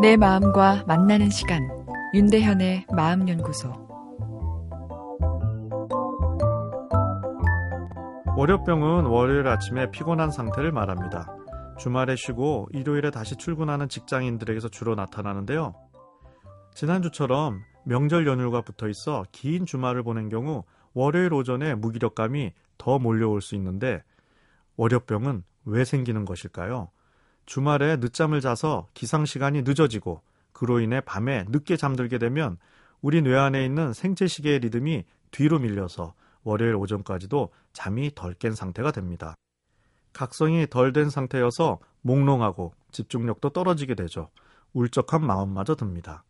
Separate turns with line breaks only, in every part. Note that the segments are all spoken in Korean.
내 마음과 만나는 시간 윤대현의 마음연구소
월요병은 월요일 아침에 피곤한 상태를 말합니다. 주말에 쉬고 일요일에 다시 출근하는 직장인들에게서 주로 나타나는데요. 지난주처럼 명절 연휴가 붙어 있어 긴 주말을 보낸 경우 월요일 오전에 무기력감이 더 몰려올 수 있는데 월요병은 왜 생기는 것일까요? 주말에 늦잠을 자서 기상 시간이 늦어지고 그로 인해 밤에 늦게 잠들게 되면 우리 뇌 안에 있는 생체 시계의 리듬이 뒤로 밀려서 월요일 오전까지도 잠이 덜 깬 상태가 됩니다. 각성이 덜 된 상태여서 몽롱하고 집중력도 떨어지게 되죠. 울적한 마음마저 듭니다.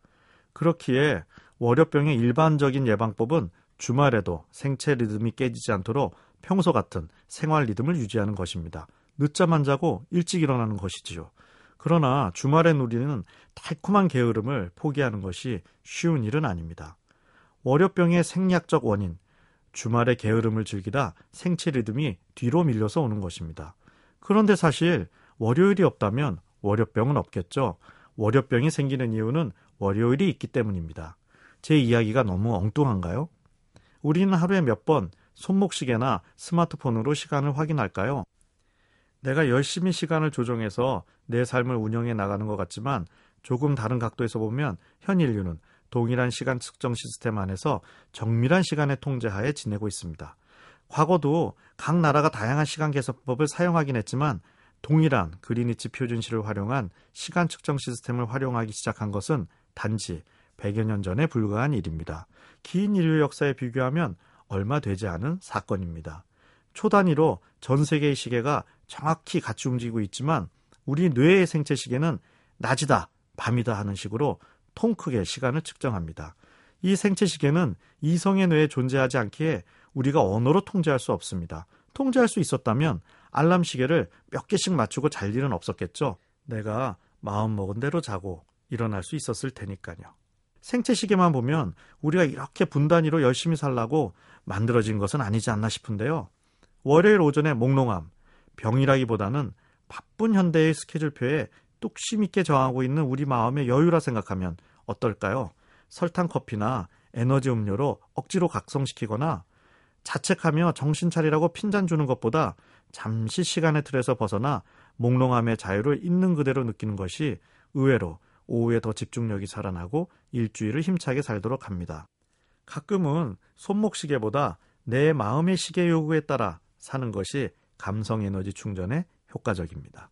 그렇기에 월요병의 일반적인 예방법은 주말에도 생체 리듬이 깨지지 않도록 평소 같은 생활 리듬을 유지하는 것입니다. 늦잠 안 자고 일찍 일어나는 것이지요. 그러나 주말엔 우리는 달콤한 게으름을 포기하는 것이 쉬운 일은 아닙니다. 월요병의 생략적 원인, 주말에 게으름을 즐기다 생체 리듬이 뒤로 밀려서 오는 것입니다. 그런데 사실 월요일이 없다면 월요병은 없겠죠. 월요병이 생기는 이유는 월요일이 있기 때문입니다. 제 이야기가 너무 엉뚱한가요? 우리는 하루에 몇 번 손목시계나 스마트폰으로 시간을 확인할까요? 내가 열심히 시간을 조정해서 내 삶을 운영해 나가는 것 같지만 조금 다른 각도에서 보면 현 인류는 동일한 시간 측정 시스템 안에서 정밀한 시간의 통제하에 지내고 있습니다. 과거도 각 나라가 다양한 시간 계산법을 사용하긴 했지만 동일한 그리니치 표준시를 활용한 시간 측정 시스템을 활용하기 시작한 것은 단지 100여 년 전에 불과한 일입니다. 긴 인류 역사에 비교하면 얼마 되지 않은 사건입니다. 초단위로 전 세계의 시계가 정확히 같이 움직이고 있지만 우리 뇌의 생체 시계는 낮이다, 밤이다 하는 식으로 통 크게 시간을 측정합니다. 이 생체 시계는 이성의 뇌에 존재하지 않기에 우리가 언어로 통제할 수 없습니다. 통제할 수 있었다면 알람 시계를 몇 개씩 맞추고 잘 일은 없었겠죠. 내가 마음 먹은 대로 자고 일어날 수 있었을 테니까요. 생체 시계만 보면 우리가 이렇게 분단위로 열심히 살라고 만들어진 것은 아니지 않나 싶은데요. 월요일 오전에 몽롱함, 병이라기보다는 바쁜 현대의 스케줄표에 뚝심 있게 저항하고 있는 우리 마음의 여유라 생각하면 어떨까요? 설탕 커피나 에너지 음료로 억지로 각성시키거나 자책하며 정신 차리라고 핀잔 주는 것보다 잠시 시간의 틀에서 벗어나 몽롱함의 자유를 있는 그대로 느끼는 것이 의외로 오후에 더 집중력이 살아나고 일주일을 힘차게 살도록 합니다. 가끔은 손목 시계보다 내 마음의 시계 요구에 따라 사는 것이 감성 에너지 충전에 효과적입니다.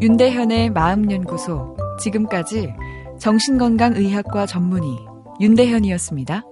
윤대현의 마음연구소 지금까지 정신건강의학과 전문의 윤대현이었습니다.